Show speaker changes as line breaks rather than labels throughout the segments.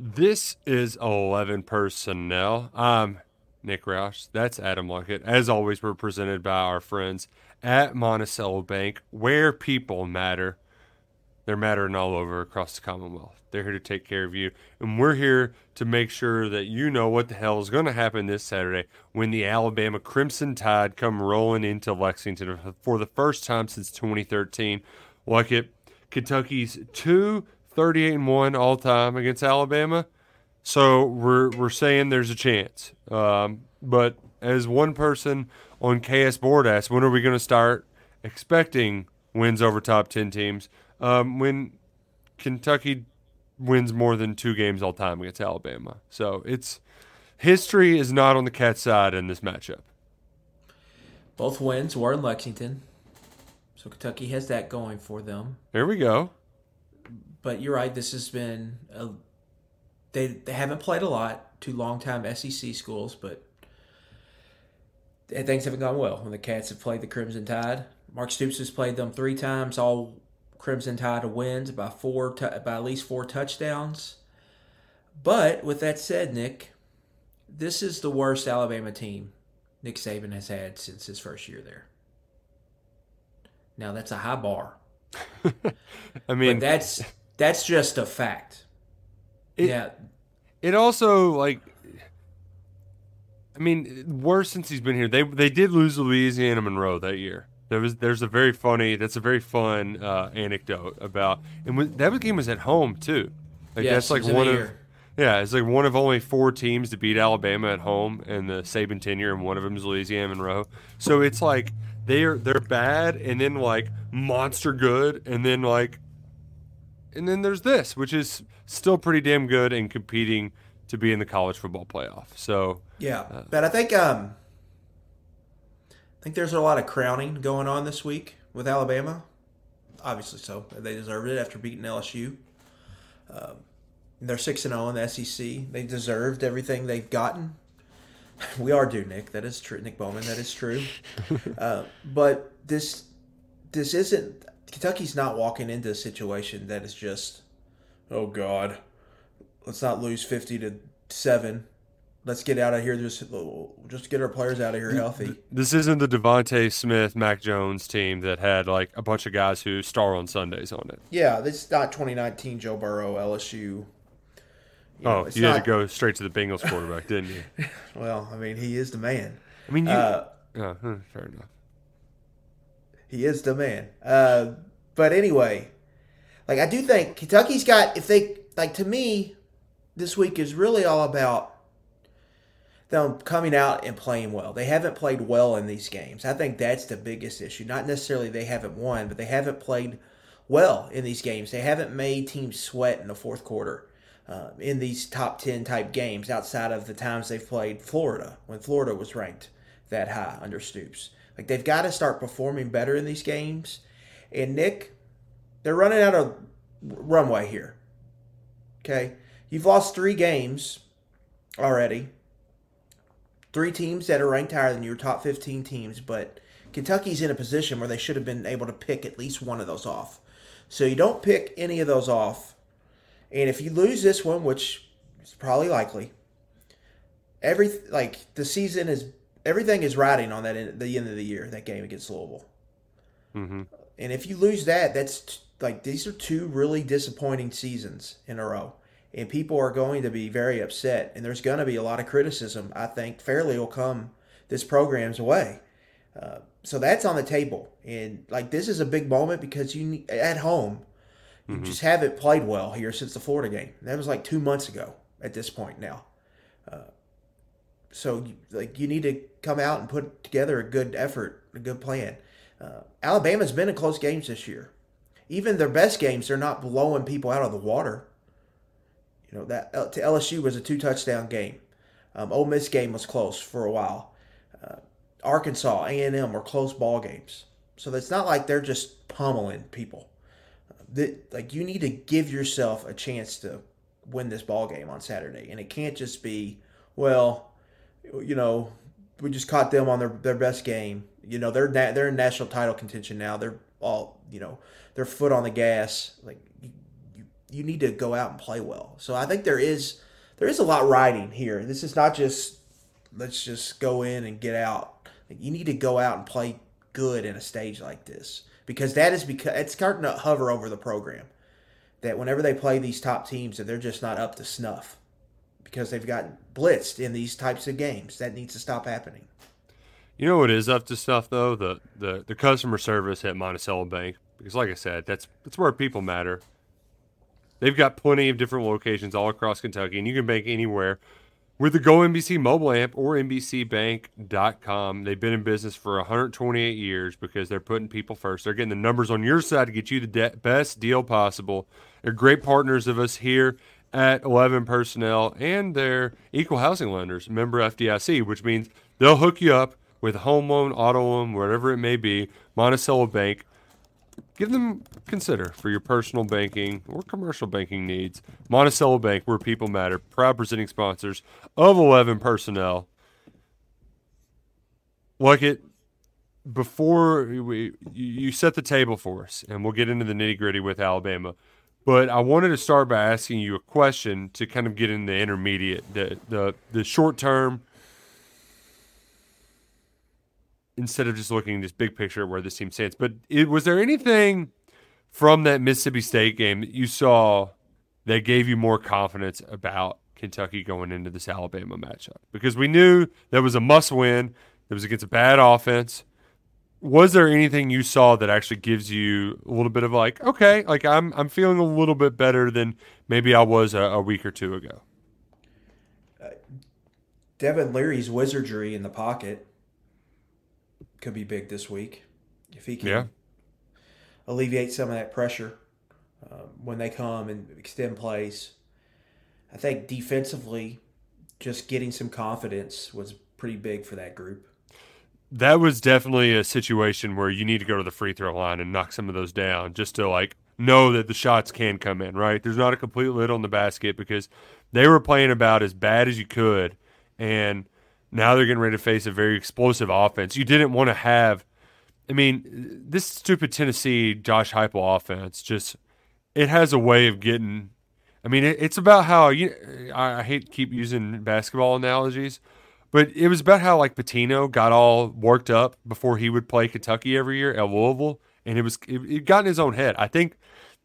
This is 11 personnel. I'm Nick Roush. That's Adam Luckett. As always, we're presented by our friends at Monticello Bank, where people matter. They're mattering all over across the Commonwealth. They're here to take care of you. And we're here to make sure that you know what the hell is going to happen this Saturday when the Alabama Crimson Tide come rolling into Lexington for the first time since 2013. Luckett, Kentucky's two 38 and 1 all time against Alabama. So we're we're saying there's a chance. Um, but as one person on KS board asked, when are we going to start expecting wins over top 10 teams? Um, when Kentucky wins more than two games all time against Alabama. So it's history is not on the cat's side in this matchup.
Both wins were in Lexington. So Kentucky has that going for them.
There we go
but you're right. This has been a, they they haven't played a lot. to long time SEC schools, but things haven't gone well when the Cats have played the Crimson Tide. Mark Stoops has played them three times, all Crimson Tide wins by four by at least four touchdowns. But with that said, Nick, this is the worst Alabama team Nick Saban has had since his first year there. Now that's a high bar.
I mean,
but that's that's just a fact.
It,
yeah.
It also like I mean, worse since he's been here. They they did lose Louisiana Monroe that year. There was there's a very funny that's a very fun uh, anecdote about and that game was at home too. Like
yes,
that's like one of yeah, it's like one of only four teams to beat Alabama at home in the Saban tenure, and one of them is Louisiana Monroe. So it's like they're they're bad, and then like monster good, and then like and then there's this, which is still pretty damn good and competing to be in the college football playoff. So
yeah, uh, but I think um, I think there's a lot of crowning going on this week with Alabama. Obviously, so they deserved it after beating LSU. Um, they're six and zero oh in the SEC. They deserved everything they've gotten. We are due, Nick. That is true, Nick Bowman. That is true. uh, but this this isn't Kentucky's not walking into a situation that is just, oh God, let's not lose fifty to seven. Let's get out of here. Just just get our players out of here healthy.
This isn't the DeVonta Smith, Mac Jones team that had like a bunch of guys who star on Sundays on it.
Yeah, this is not 2019 Joe Burrow LSU. You
know, oh, you not... had to go straight to the Bengals quarterback, didn't you?
well, I mean, he is the man.
I mean, you. Uh, oh, fair enough.
He is the man. Uh, but anyway, like I do think Kentucky's got if they like to me, this week is really all about them coming out and playing well. They haven't played well in these games. I think that's the biggest issue. Not necessarily they haven't won, but they haven't played well in these games. They haven't made teams sweat in the fourth quarter. Uh, in these top 10 type games outside of the times they've played Florida when Florida was ranked that high under Stoops. Like they've got to start performing better in these games. And Nick, they're running out of runway here. Okay, you've lost three games already. Three teams that are ranked higher than your top 15 teams, but Kentucky's in a position where they should have been able to pick at least one of those off. So you don't pick any of those off. And if you lose this one, which is probably likely, every like the season is everything is riding on that in, the end of the year that game against Louisville. Mm-hmm. And if you lose that, that's t- like these are two really disappointing seasons in a row. And people are going to be very upset. And there's going to be a lot of criticism, I think, fairly will come this program's way. Uh, so that's on the table. And like this is a big moment because you at home, you mm-hmm. just haven't played well here since the Florida game. That was like two months ago at this point now. Uh, so like you need to come out and put together a good effort, a good plan. Uh, Alabama's been in close games this year. Even their best games, they're not blowing people out of the water. You know that uh, to LSU was a two touchdown game. Um, Ole Miss game was close for a while. Uh, Arkansas, A and M were close ball games. So it's not like they're just pummeling people. That like you need to give yourself a chance to win this ball game on Saturday, and it can't just be well, you know, we just caught them on their, their best game. You know, they're na- they're in national title contention now. They're all you know, their foot on the gas. Like you, you you need to go out and play well. So I think there is there is a lot riding here. This is not just let's just go in and get out. You need to go out and play good in a stage like this because that is because it's starting to hover over the program. That whenever they play these top teams, that they're just not up to snuff because they've gotten blitzed in these types of games. That needs to stop happening.
You know what is up to stuff though the the the customer service at Monticello Bank because like I said that's that's where people matter. They've got plenty of different locations all across Kentucky, and you can bank anywhere with the Go MBC mobile app or MBCBank.com. They've been in business for 128 years because they're putting people first. They're getting the numbers on your side to get you the de- best deal possible. They're great partners of us here at 11 Personnel, and they're equal housing lenders, member FDIC, which means they'll hook you up with a home loan, auto loan, whatever it may be. Monticello Bank give them consider for your personal banking or commercial banking needs. Monticello Bank, where people matter, proud presenting sponsors of 11 personnel. Luckett, before we, you set the table for us, and we'll get into the nitty gritty with Alabama. But I wanted to start by asking you a question to kind of get in the intermediate, the the, the short term instead of just looking at this big picture where this team stands. But it, was there anything from that Mississippi State game that you saw that gave you more confidence about Kentucky going into this Alabama matchup? Because we knew that was a must win. It was against a bad offense. Was there anything you saw that actually gives you a little bit of like, okay, like I'm I'm feeling a little bit better than maybe I was a, a week or two ago?
Uh, Devin Leary's wizardry in the pocket could be big this week if he can
yeah.
alleviate some of that pressure um, when they come and extend plays. I think defensively, just getting some confidence was pretty big for that group.
That was definitely a situation where you need to go to the free throw line and knock some of those down just to like know that the shots can come in, right? There's not a complete lid on the basket because they were playing about as bad as you could and – now they're getting ready to face a very explosive offense. You didn't want to have, I mean, this stupid Tennessee Josh Heupel offense just it has a way of getting. I mean, it's about how you. I hate to keep using basketball analogies, but it was about how like Pitino got all worked up before he would play Kentucky every year at Louisville, and it was it, it got in his own head. I think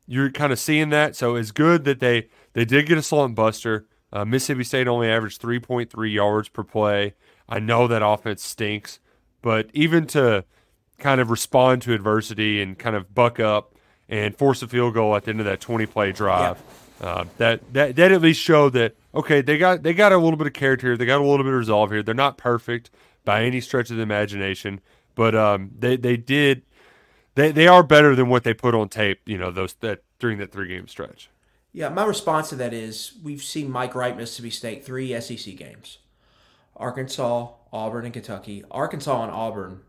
you're kind of seeing that. So it's good that they they did get a slump buster. Uh, Mississippi State only averaged 3.3 yards per play. I know that offense stinks, but even to kind of respond to adversity and kind of buck up and force a field goal at the end of that 20 play drive, yeah. Uh, that, that that at least showed that okay, they got they got a little bit of character here, they got a little bit of resolve here. They're not perfect by any stretch of the imagination, but um, they they did they they are better than what they put on tape. You know those that during that three game stretch.
Yeah, my response to that is we've seen Mike Wright, Mississippi State, three SEC games Arkansas, Auburn, and Kentucky. Arkansas and Auburn,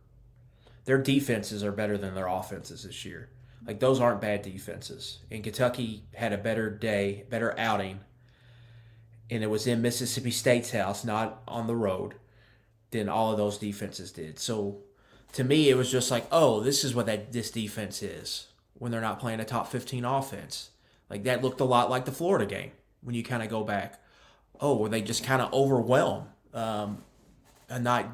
their defenses are better than their offenses this year. Like, those aren't bad defenses. And Kentucky had a better day, better outing, and it was in Mississippi State's house, not on the road, than all of those defenses did. So, to me, it was just like, oh, this is what that this defense is when they're not playing a top 15 offense. Like that looked a lot like the Florida game when you kind of go back. Oh, where they just kind of overwhelm um, a not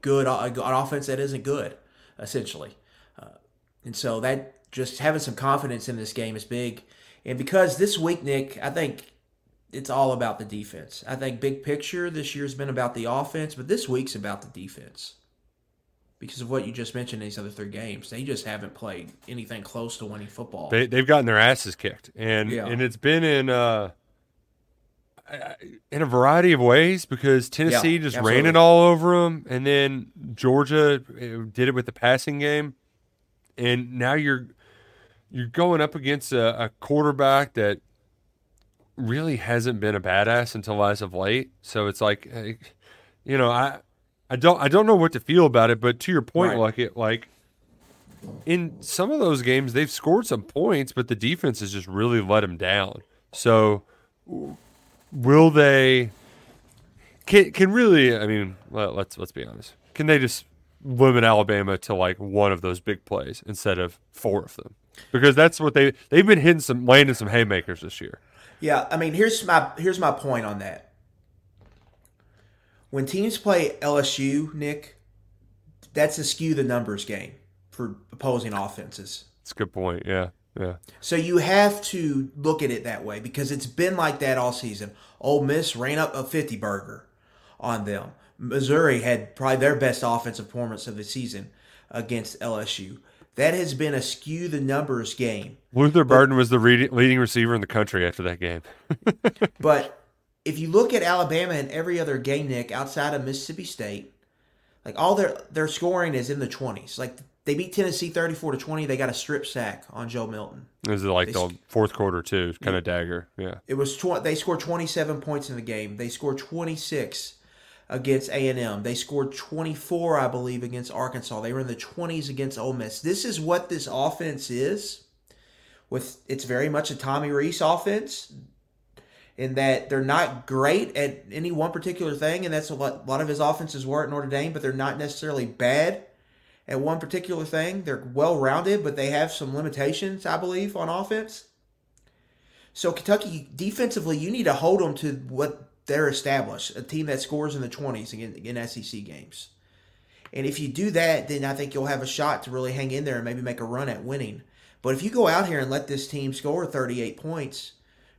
good an offense that isn't good, essentially. Uh, and so that just having some confidence in this game is big. And because this week, Nick, I think it's all about the defense. I think big picture this year's been about the offense, but this week's about the defense because of what you just mentioned in these other three games. They just haven't played anything close to winning football.
They, have gotten their asses kicked, and yeah. and it's been in uh, in a variety of ways because Tennessee yeah, just absolutely. ran it all over them, and then Georgia uh, did it with the passing game, and now you're you're going up against a, a quarterback that really hasn't been a badass until as of late. So it's like, eh, you know, I I don't I don't know what to feel about it, but to your point, right. like it like in some of those games they've scored some points, but the defense has just really let them down. So will they can can really I mean, let, let's let's be honest. Can they just limit Alabama to like one of those big plays instead of four of them? Because that's what they they've been hitting some landing some haymakers this year.
Yeah, I mean, here's my here's my point on that. When teams play LSU, Nick, that's a skew the numbers game for opposing offenses.
That's a good point. Yeah. Yeah.
So you have to look at it that way because it's been like that all season. Ole Miss ran up a 50 burger on them. Missouri had probably their best offensive performance of the season against LSU. That has been a skew the numbers game.
Luther Burden was the leading receiver in the country after that game.
but if you look at Alabama and every other game, Nick, outside of Mississippi State, like all their their scoring is in the 20s. Like they beat Tennessee 34 to 20. They got a strip sack on Joe Milton.
Is it like they, the fourth quarter too? Kind of dagger. Yeah.
It was tw- they scored 27 points in the game. They scored 26 against A&M. They scored 24, I believe, against Arkansas. They were in the 20s against Ole Miss. This is what this offense is. With it's very much a Tommy Rees offense in that they're not great at any one particular thing, and that's what a lot of his offenses were at Notre Dame, but they're not necessarily bad at one particular thing. They're well rounded, but they have some limitations, I believe, on offense. So Kentucky defensively, you need to hold them to what they're established, a team that scores in the 20s in, in SEC games. And if you do that, then I think you'll have a shot to really hang in there and maybe make a run at winning. But if you go out here and let this team score 38 points,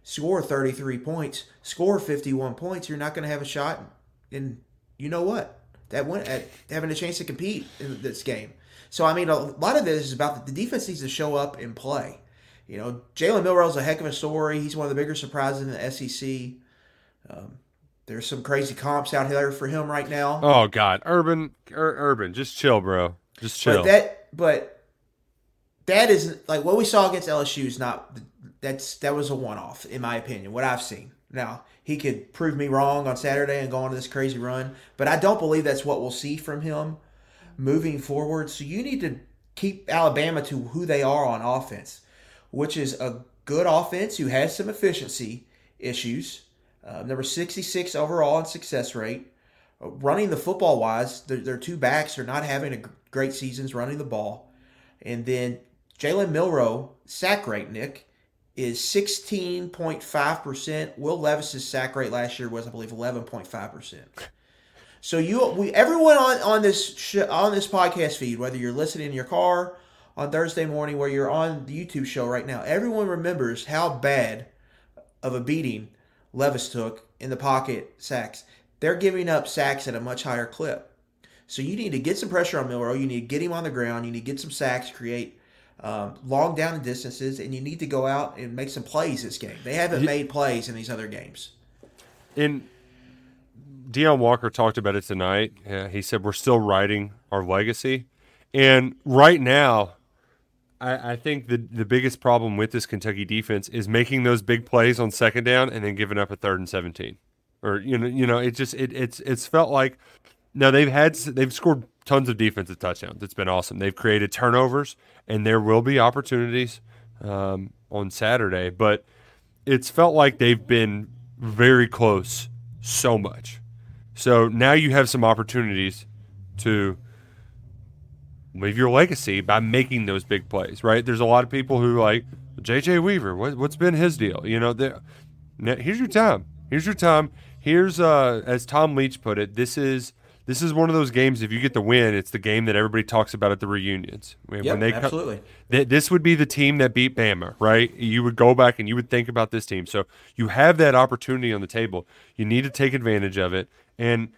score 33 points, score 51 points, you're not going to have a shot. And you know what? that went at having a chance to compete in this game. So I mean, a lot of this is about the defense needs to show up and play. You know, Jalen Milroe's a heck of a story. He's one of the bigger surprises in the SEC. Um, there's some crazy comps out here for him right now.
Oh God, Urban, Ur- Urban, just chill, bro. Just chill.
But that, but that is like what we saw against LSU is not. That's that was a one off in my opinion. What I've seen now he could prove me wrong on Saturday and go on this crazy run. But I don't believe that's what we'll see from him moving forward. So you need to keep Alabama to who they are on offense, which is a good offense who has some efficiency issues. Uh, number 66 overall in success rate. Uh, running the football wise, their, their two backs are not having a great seasons running the ball. And then Jalen Milroe sack rate, Nick, is 16.5%. Will Levis's sack rate last year was, I believe, 11.5%. So you, we, everyone on on this sh- on this podcast feed, whether you're listening in your car on Thursday morning, where you're on the YouTube show right now, everyone remembers how bad of a beating Levis took in the pocket sacks. They're giving up sacks at a much higher clip. So you need to get some pressure on Milroe. You need to get him on the ground. You need to get some sacks, create um, long down distances, and you need to go out and make some plays this game. They haven't made plays in these other games.
And Deone Walker talked about it tonight. Yeah, he said we're still writing our legacy, and right now, I, I, think the the biggest problem with this Kentucky defense is making those big plays on second down and then giving up a third and seventeen, or you know, you know, it just it it's it's felt like now they've had they've scored tons of defensive touchdowns. It's been awesome. They've created turnovers, and there will be opportunities um, on Saturday, but it's felt like they've been very close so much. So now you have some opportunities to leave your legacy by making those big plays, right? There's a lot of people who like JJ Weaver. What, has been his deal? You know, here's your time. Here's your time. Here's uh, as Tom Leach put it. This is this is one of those games. If you get the win, it's the game that everybody talks about at the reunions.
When yep, they absolutely.
th- this would be the team that beat Bama, right? You would go back and you would think about this team. So you have that opportunity on the table. You need to take advantage of it. And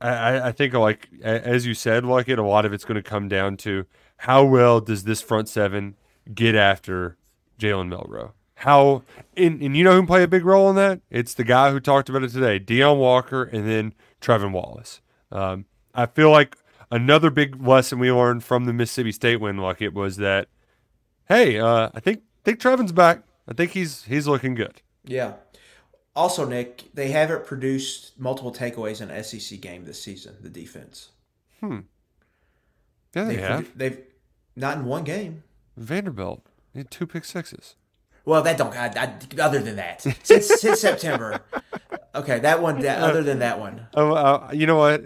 I, I think, like as you said, like it, a lot of it's going to come down to how well does this front seven get after Jalen Milroe. How and, and you know who play a big role in that? It's the guy who talked about it today, Deone Walker, and then Trevin Wallace. Um, I feel like another big lesson we learned from the Mississippi State win, like it was that, hey, uh, I think think Trevin's back. I think he's he's looking good.
Yeah. Also, Nick, they haven't produced multiple takeaways in an SEC game this season. The defense.
Hmm. Yeah, they
they've,
have.
They've not in one game.
Vanderbilt had two pick sixes.
Well, that don't. I, I, other than that, since, since September. Okay, that one. That, other than that one.
Oh, uh, you know what?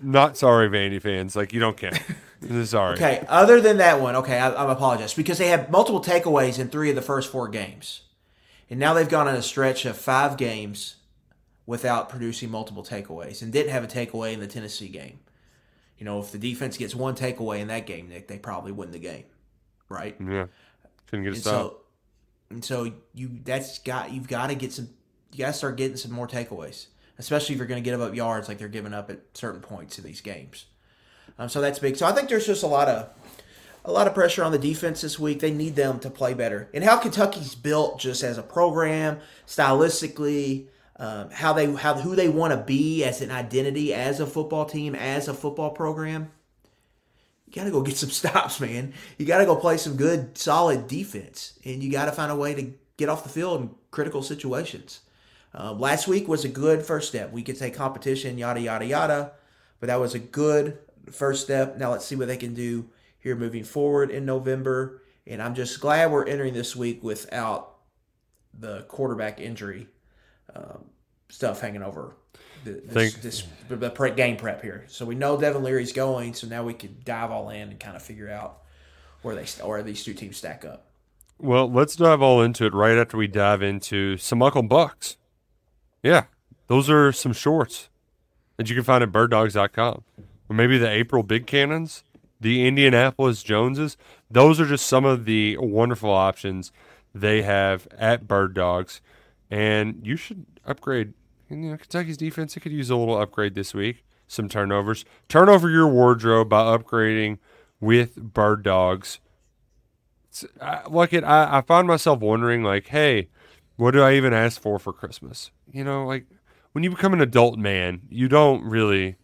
Not sorry, Vandy fans. Like you don't care. Sorry.
Okay, other than that one, okay, I, I apologize because they had multiple takeaways in three of the first four games, and now they've gone on a stretch of five games without producing multiple takeaways, and didn't have a takeaway in the Tennessee game. You know, if the defense gets one takeaway in that game, Nick, they probably win the game, right?
Yeah. Couldn't get a
And
stop.
so, and so you that's got you've got to get some you got to start getting some more takeaways, especially if you're going to give up yards like they're giving up at certain points in these games. Um, so that's big. So I think there's just a lot of a lot of pressure on the defense this week. They need them to play better. And how Kentucky's built just as a program, stylistically, um, how they how who they want to be as an identity, as a football team, as a football program. You got to go get some stops, man. You got to go play some good, solid defense, and you got to find a way to get off the field in critical situations. Uh, last week was a good first step. We could say competition, yada yada yada, but that was a good first step. Now let's see what they can do here moving forward in November. And I'm just glad we're entering this week without the quarterback injury um, stuff hanging over the, this, this the pre- game prep here. So we know Devin Leary's going, so now we can dive all in and kind of figure out where they where these two teams stack up.
Well, let's dive all into it right after we dive into some Uncle Bucks. Yeah, those are some shorts that you can find at birddogs.com. Or maybe the April Big Cannons, the Indianapolis Joneses. Those are just some of the wonderful options they have at Bird Dogs. And you should upgrade. You know, Kentucky's defense, it could use a little upgrade this week. Some turnovers. Turn over your wardrobe by upgrading with Bird Dogs look at I, I find myself wondering like hey what do i even ask for for christmas you know like when you become an adult man you don't really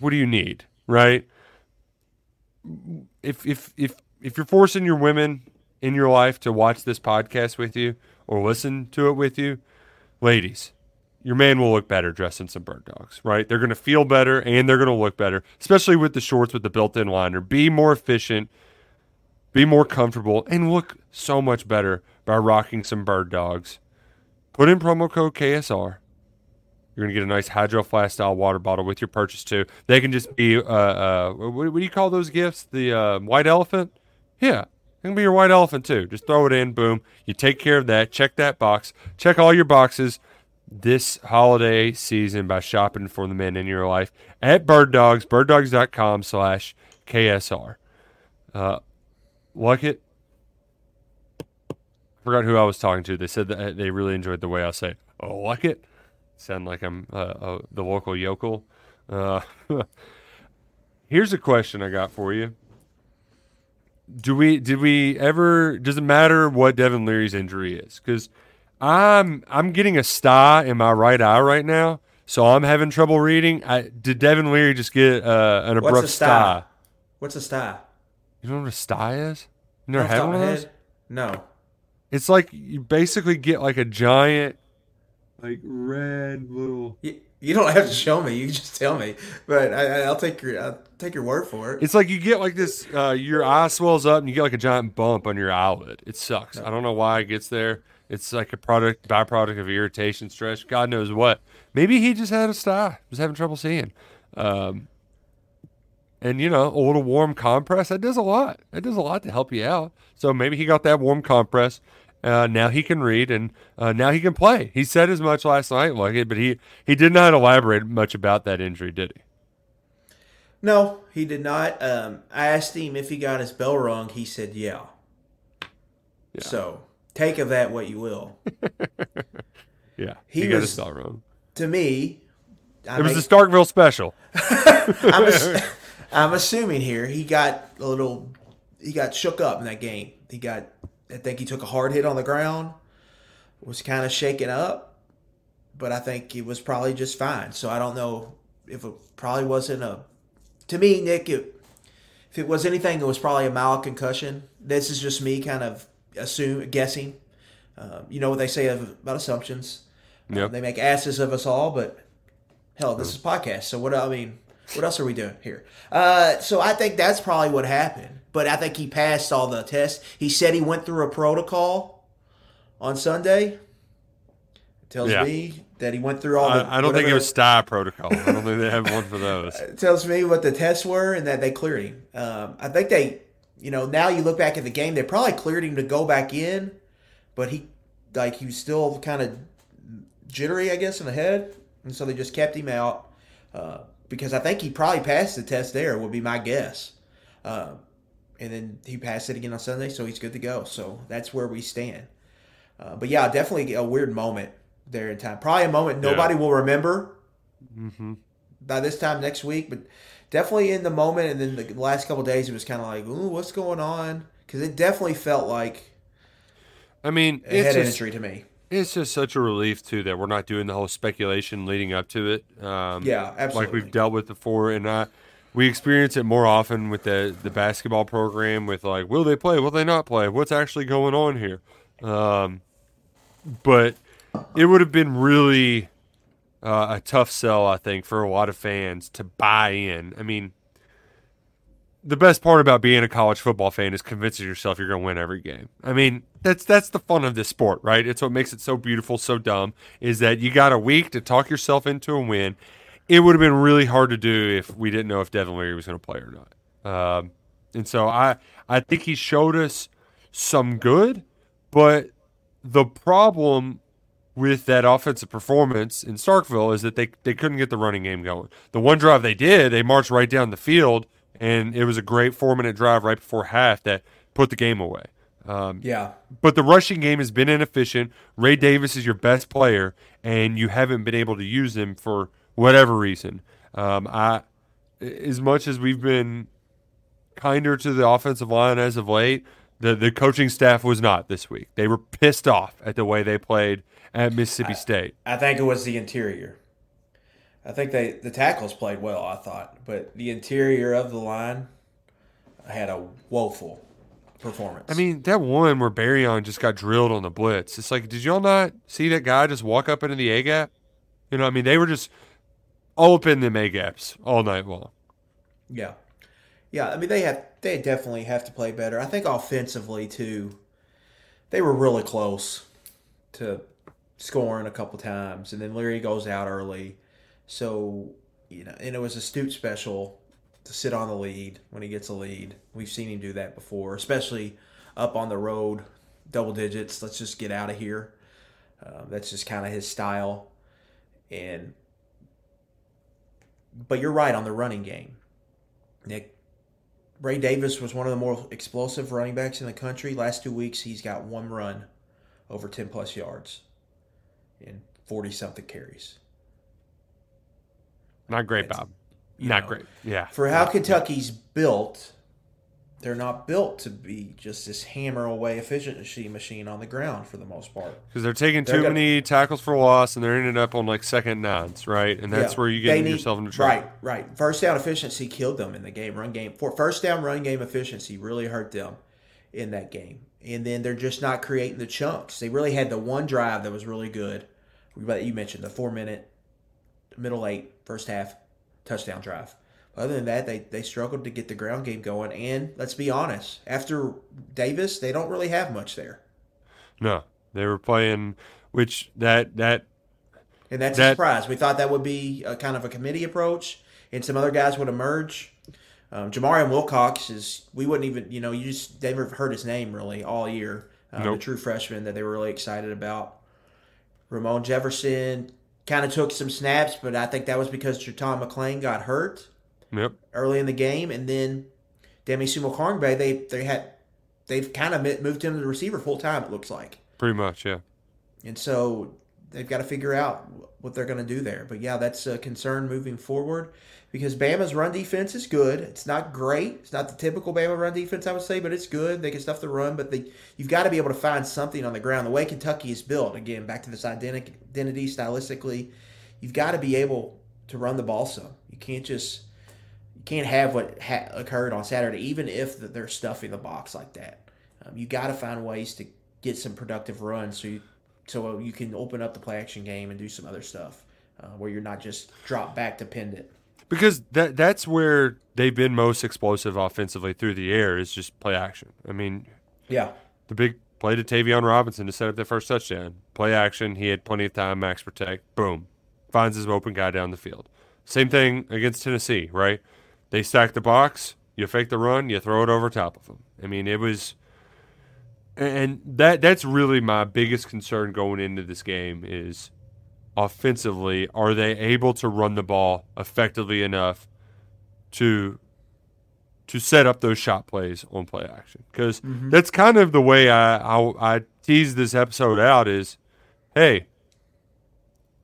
what do you need right if if if if you're forcing your women in your life to watch this podcast with you or listen to it with you ladies your man will look better dressed in some bird dogs, right? They're going to feel better and they're going to look better, especially with the shorts with the built in liner. Be more efficient, be more comfortable, and look so much better by rocking some bird dogs. Put in promo code KSR. You're going to get a nice Hydro Flask style water bottle with your purchase, too. They can just be, uh, uh, what, what do you call those gifts? The uh, white elephant? Yeah. It can be your white elephant, too. Just throw it in, boom. You take care of that. Check that box. Check all your boxes this holiday season by shopping for the men in your life at Bird Dogs, birddogs.com slash KSR. Uh, Luckett. I forgot who I was talking to. They said that they really enjoyed the way I say, oh, Luckett. Sound like I'm uh, uh, the local yokel. Uh, here's a question I got for you. Do we did we ever does it matter what Devin Leary's injury is? Because I'm I'm getting a sty in my right eye right now, so I'm having trouble reading. I, did Devin Leary just get uh, an
What's
abrupt
a
sty?
What's a sty?
You know what a sty is? You never had one
of
those?
No.
It's like you basically get like a giant, like red little.
You, you don't have to show me. You can just tell me. But I, I- I'll take your I'll take your word for it.
It's like you get like this. Uh, your eye swells up and you get like a giant bump on your eyelid. It sucks. I don't know why it gets there. It's like a product byproduct of irritation, stress. God knows what. Maybe he just had a sty. Was having trouble seeing. Um, and you know, a little warm compress that does a lot. That does a lot to help you out. So maybe he got that warm compress. Uh, now he can read and uh, now he can play. He said as much last night, like but he he did not elaborate much about that injury, did he?
No, he did not. Um, I asked him if he got his bell rung. He said, "Yeah."
Yeah.
So take of that what you will.
Yeah,
He
he, got
was-
his star wrong.
to me, I
It was
make-
the Starkville special.
I'm, ass- I'm assuming here he got a little, he got shook up in that game. He got, I think he took a hard hit on the ground, was kind of shaken up, but I think he was probably just fine. So I don't know if it probably wasn't a, to me, Nick, it, if it was anything, it was probably a mild concussion. This is just me kind of assume guessing. Um, you know what they say of, about assumptions. Uh,
Yep.
they make asses of us all, but hell, this is a podcast. So what? I mean, what else are we doing here? Uh, so I think that's probably what happened. But I think he passed all the tests. He said he went through a protocol on Sunday. Tells
Yeah.
me that he went through all the.
I, I don't think it was STY protocol. I don't think they have one for those.
It tells me what the tests were and that they cleared him. Um, I think they, you know, now you look back at the game, they probably cleared him to go back in, but he, like, he was still kind of jittery, I guess, in the head, and so they just kept him out uh, because I think he probably passed the test there. Would be my guess. Um, and then he passed it again on Sunday, so he's good to go. So that's where we stand. Uh, but yeah, definitely a weird moment there in time. Probably a moment nobody will remember
hmm
by this time next week, but definitely in the moment. And then the last couple days, it was kind of like, ooh, what's going on? Because it definitely felt like
I mean,
a head
it's just,
injury to me.
it's just such a relief too that we're not doing the whole speculation leading up to it. Um,
Yeah, absolutely.
like we've dealt with before, and I, we experience it more often with the the basketball program. With like, will they play? Will they not play? What's actually going on here? Um, but it would have been really uh, a tough sell, I think, for a lot of fans to buy in. I mean, the best part about being a college football fan is convincing yourself you're going to win every game. I mean, that's that's the fun of this sport, right? It's what makes it so beautiful, so dumb, is that you got a week to talk yourself into a win. It would have been really hard to do if we didn't know if Devin Leary was going to play or not. Um, and so I I think he showed us some good, but the problem with that offensive performance in Starkville is that they they couldn't get the running game going. The one drive they did, they marched right down the field, and it was a great four minute drive right before half that put the game away. Um,
Yeah.
but the rushing game has been inefficient. Ray Davis is your best player, and you haven't been able to use him for whatever reason. Um, I, as much as we've been kinder to the offensive line as of late, the the coaching staff was not this week. They were pissed off at the way they played at Mississippi State.
I think it was the interior. I think they the tackles played well, I thought, but the interior of the line had a woeful performance.
I mean, that one where Barryon just got drilled on the blitz. It's like, did y'all not see that guy just walk up into the A gap? You know, I mean, they were just in them A gaps all night long.
Yeah, yeah. I mean, they have they definitely have to play better. I think offensively too, they were really close to scoring a couple times, and then Leary goes out early. So you know, and it was a special to sit on the lead when he gets a lead. We've seen him do that before, especially up on the road, double digits. Let's just get out of here. Um, that's just kind of his style, and but you're right on the running game. Nick Ray Davis was one of the more explosive running backs in the country. Last two weeks, he's got one run over 10 plus yards and 40 something carries.
Not great,
It's-
Bob. Not
know,
great. Yeah.
For how Kentucky's built, they're not built to be just this hammer away efficiency machine on the ground for the most part.
Because they're taking
They're
too
gonna-
many tackles for loss and they're ending up on like second nines, right? And that's
Yeah,
where you get
need-
yourself into trouble.
Right, right. First down efficiency killed them in the game. Run game for first down run game efficiency really hurt them in that game. And then they're just not creating the chunks. They really had the one drive that was really good. But you mentioned the four minute, middle eight, first half touchdown drive. Other than that, they, they struggled to get the ground game going. And let's be honest, after Davis, they don't really have much there.
No, they were playing, which that that
And that's a surprise. We thought that would be a kind of a committee approach, and some other guys would emerge. Um, JaMarion Wilcox is we wouldn't even you know you just never heard his name really all year. Um,
Nope.
The true freshman that they were really excited about. Ramon Jefferson kind of took some snaps, but I think that was because Jutahn McClain got hurt
yep.
early in the game, and then Demie Sumo Karngbe they they had they've kind of moved him to the receiver full time. It looks like.
Pretty much, yeah.
And so they've got to figure out what they're going to do there. But yeah, that's a concern moving forward because Bama's run defense is good. It's not great. It's not the typical Bama run defense, I would say, but it's good. They can stuff the run, but they, you've got to be able to find something on the ground. The way Kentucky is built, again, back to this identity, identity stylistically, you've got to be able to run the ball some. You can't just you can't have what ha- occurred on Saturday, even if they're stuffing the box like that. Um, you got to find ways to get some productive runs so you so you can open up the play action game and do some other stuff uh, where you're not just drop back dependent.
Because that that's where they've been most explosive offensively through the air is just play action. I mean,
Yeah,
the big Play to Tayvion Robinson to set up the first touchdown. Play action. He had plenty of time. Max protect. Boom. Finds his open guy down the field. Same thing against Tennessee, right? They stack the box. You fake the run. You throw it over top of them. I mean, it was, and that that's really my biggest concern going into this game is offensively, are they able to run the ball effectively enough to to set up those shot plays on play action? Because mm-hmm. that's kind of the way I, I I tease this episode out is, hey,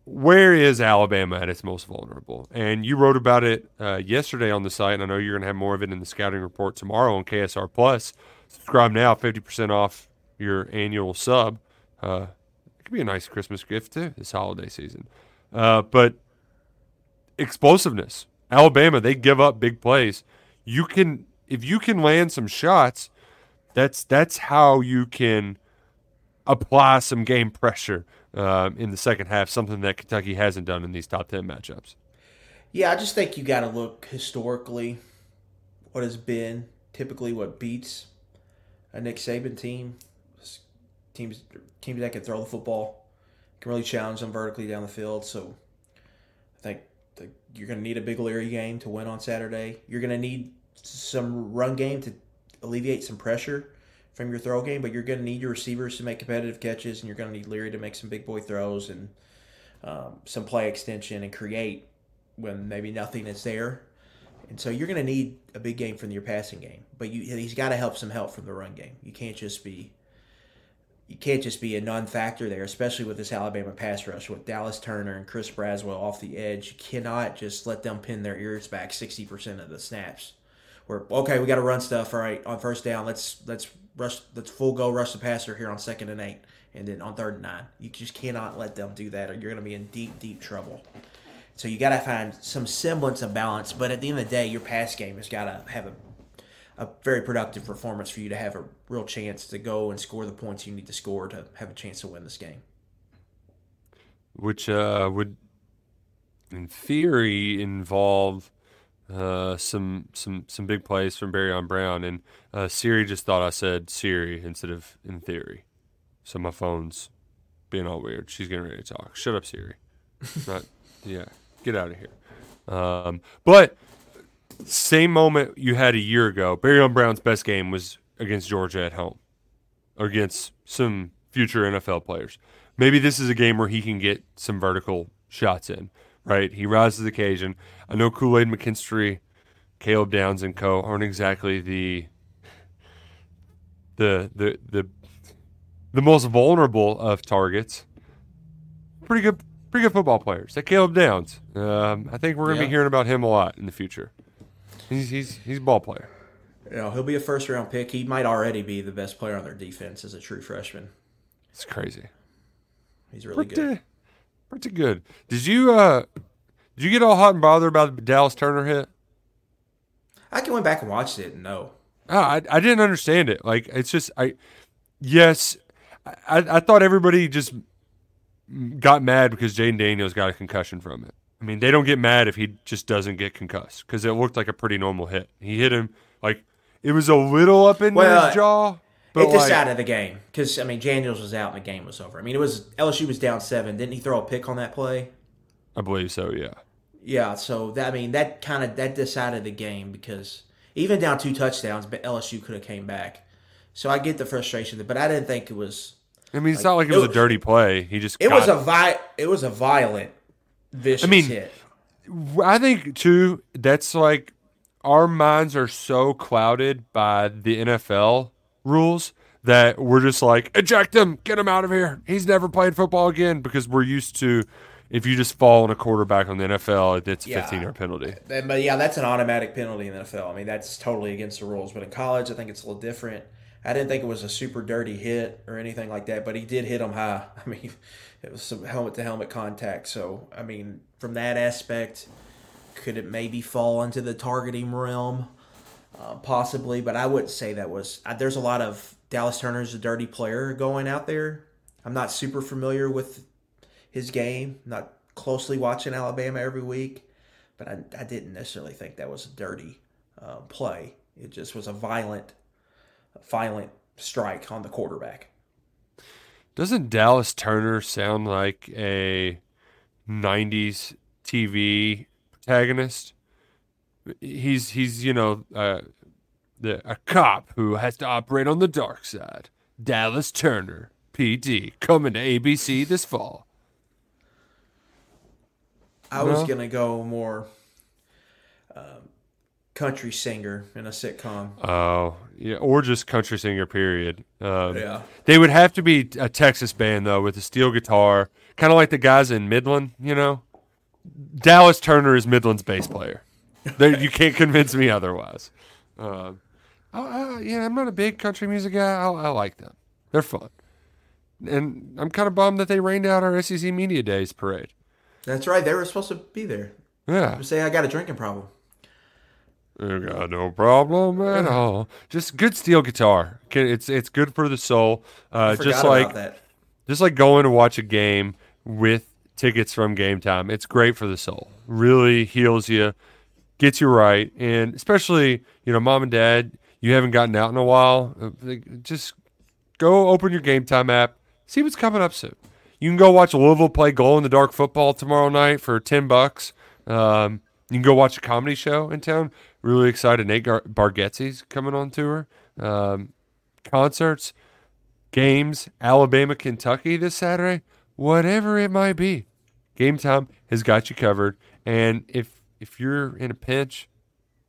where is Alabama at its most vulnerable? And you wrote about it uh, yesterday on the site, and I know you're going to have more of it in the scouting report tomorrow on KSR Plus. Subscribe now, fifty percent off your annual sub. Uh, could be a nice Christmas gift too this holiday season. Uh, but explosiveness, Alabama, they give up big plays. You can if you can land some shots, that's that's how you can apply some game pressure uh, in the second half. Something that Kentucky hasn't done in these top ten matchups.
Yeah, I just think you got to look historically what has been typically what beats a Nick Saban team teams teams that can throw the football can really challenge them vertically down the field. So I think you're going to need a big Leary game to win on Saturday. You're going to need some run game to alleviate some pressure from your throw game, but you're going to need your receivers to make competitive catches, and you're going to need Leary to make some big boy throws and um, some play extension and create when maybe nothing is there. And so you're going to need a big game from your passing game, but you, he's got to help some help from the run game. You can't just be you can't just be a non-factor there, especially with this Alabama pass rush with Dallas Turner and Chris Braswell off the edge. You cannot just let them pin their ears back sixty percent of the snaps. Where okay, we got to run stuff. All right, on first down, let's let's rush, let's full go rush the passer here on second and eight, and then on third and nine. You just cannot let them do that, or you're going to be in deep, deep trouble. So you got to find some semblance of balance. But at the end of the day, your pass game has got to have a a very productive performance for you to have a real chance to go and score the points you need to score to have a chance to win this game.
Which uh, would, in theory, involve uh, some some some big plays from Barion Brown. And uh, Siri just thought I said Siri instead of in theory, so my phone's being all weird. She's getting ready to talk. Shut up, Siri. Not, yeah, get out of here. Um, but same moment you had a year ago. Barion Brown's best game was against Georgia at home, against some future NFL players. Maybe this is a game where he can get some vertical shots in. Right, he rises to the occasion. I know Kool Aid McKinstry, Caleb Downs, and Co. aren't exactly the the the the the most vulnerable of targets. Pretty good, pretty good football players. That Caleb Downs. Um, I think we're gonna yeah. be hearing about him a lot in the future. He's he's he's a ball player.
You know, he'll be a first round pick. He might already be the best player on their defense as a true freshman.
It's crazy.
He's really
pretty,
good.
Pretty good. Did you uh did you get all hot and bothered about the Dallas Turner hit?
I can went back and watched it and no.
Oh, I I didn't understand it. Like it's just I yes, I I thought everybody just got mad because Jayden Daniels got a concussion from it. I mean, they don't get mad if he just doesn't get concussed because it looked like a pretty normal hit. He hit him like it was a little up in well, his jaw.
But it decided like, the game because I mean Daniels was out and the game was over. I mean it was LSU was down seven. Didn't he throw a pick on that play?
I believe so. Yeah.
Yeah. So that I mean that kind of that decided the game because even down two touchdowns, but LSU could have came back. So I get the frustration, but I didn't think it was.
I mean, it's like, not like it was, it was, a dirty play. He just
it was a vi- it was a violent vicious I mean, hit.
I think too. That's like our minds are so clouded by the NFL rules that we're just like eject him, get him out of here. He's never played football again because we're used to if you just fall on a quarterback on the NFL, it's a yeah. 15 yard penalty.
But yeah, that's an automatic penalty in the NFL. I mean, that's totally against the rules. But in college, I think it's a little different. I didn't think it was a super dirty hit or anything like that, but he did hit him high. I mean, it was some helmet to helmet contact. So, I mean, from that aspect, could it maybe fall into the targeting realm? Uh, possibly, but I wouldn't say that was. Uh, there's a lot of Dallas Turner's a dirty player going out there. I'm not super familiar with his game, not closely watching Alabama every week, but I, I didn't necessarily think that was a dirty uh, play. It just was a violent violent strike on the quarterback.
Doesn't Dallas Turner sound like a '90s TV protagonist? He's he's you know uh, the a cop who has to operate on the dark side. Dallas Turner, PD, coming to ABC this fall.
I was gonna go more um, country singer in a sitcom.
Oh, yeah, or just country singer. Period. Um,
Yeah.
They would have to be a Texas band though, with a steel guitar, kind of like the guys in Midland. You know, Dallas Turner is Midland's bass player. There, you can't convince me otherwise. Um, I, I, yeah, I'm not a big country music guy. I, I like them. They're fun, and I'm kind of bummed that they rained out our SEC Media Days parade.
That's right. They were supposed to be there.
Yeah,
Say I got a drinking problem.
I got no problem at all. Just good steel guitar. It's it's good for the soul. Uh,
I
just like just like going to watch a game with tickets from Gametime. It's great for the soul. Really heals you, gets you right, and especially you know, mom and dad, you haven't gotten out in a while. uh, Just go open your Gametime app, see what's coming up soon. You can go watch Louisville play glow in the dark football tomorrow night for ten bucks. Um, you can go watch a comedy show in town. Really excited. Nate Gar- Bargatze's coming on tour. Um, concerts games, Alabama, Kentucky this Saturday, whatever it might be. Gametime has got you covered. And if if you're in a pinch,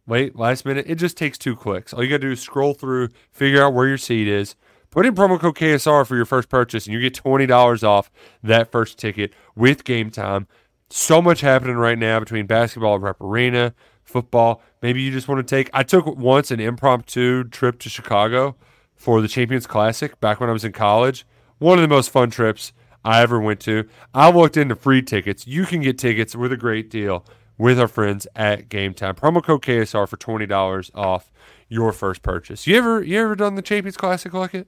wait last minute, it just takes two clicks. All you gotta do is scroll through, figure out where your seat is, put in promo code KSR for your first purchase, and you get twenty dollars off that first ticket with Gametime. So much happening right now between basketball Rupp Arena, football. Maybe you just want to take I took once an impromptu trip to Chicago for the Champions Classic back when I was in college. One of the most fun trips I ever went to. I looked into free tickets. You can get tickets with a great deal with our friends at Gametime. Promo code KSR for twenty dollars off your first purchase. You ever you ever done the Champions Classic Luckett?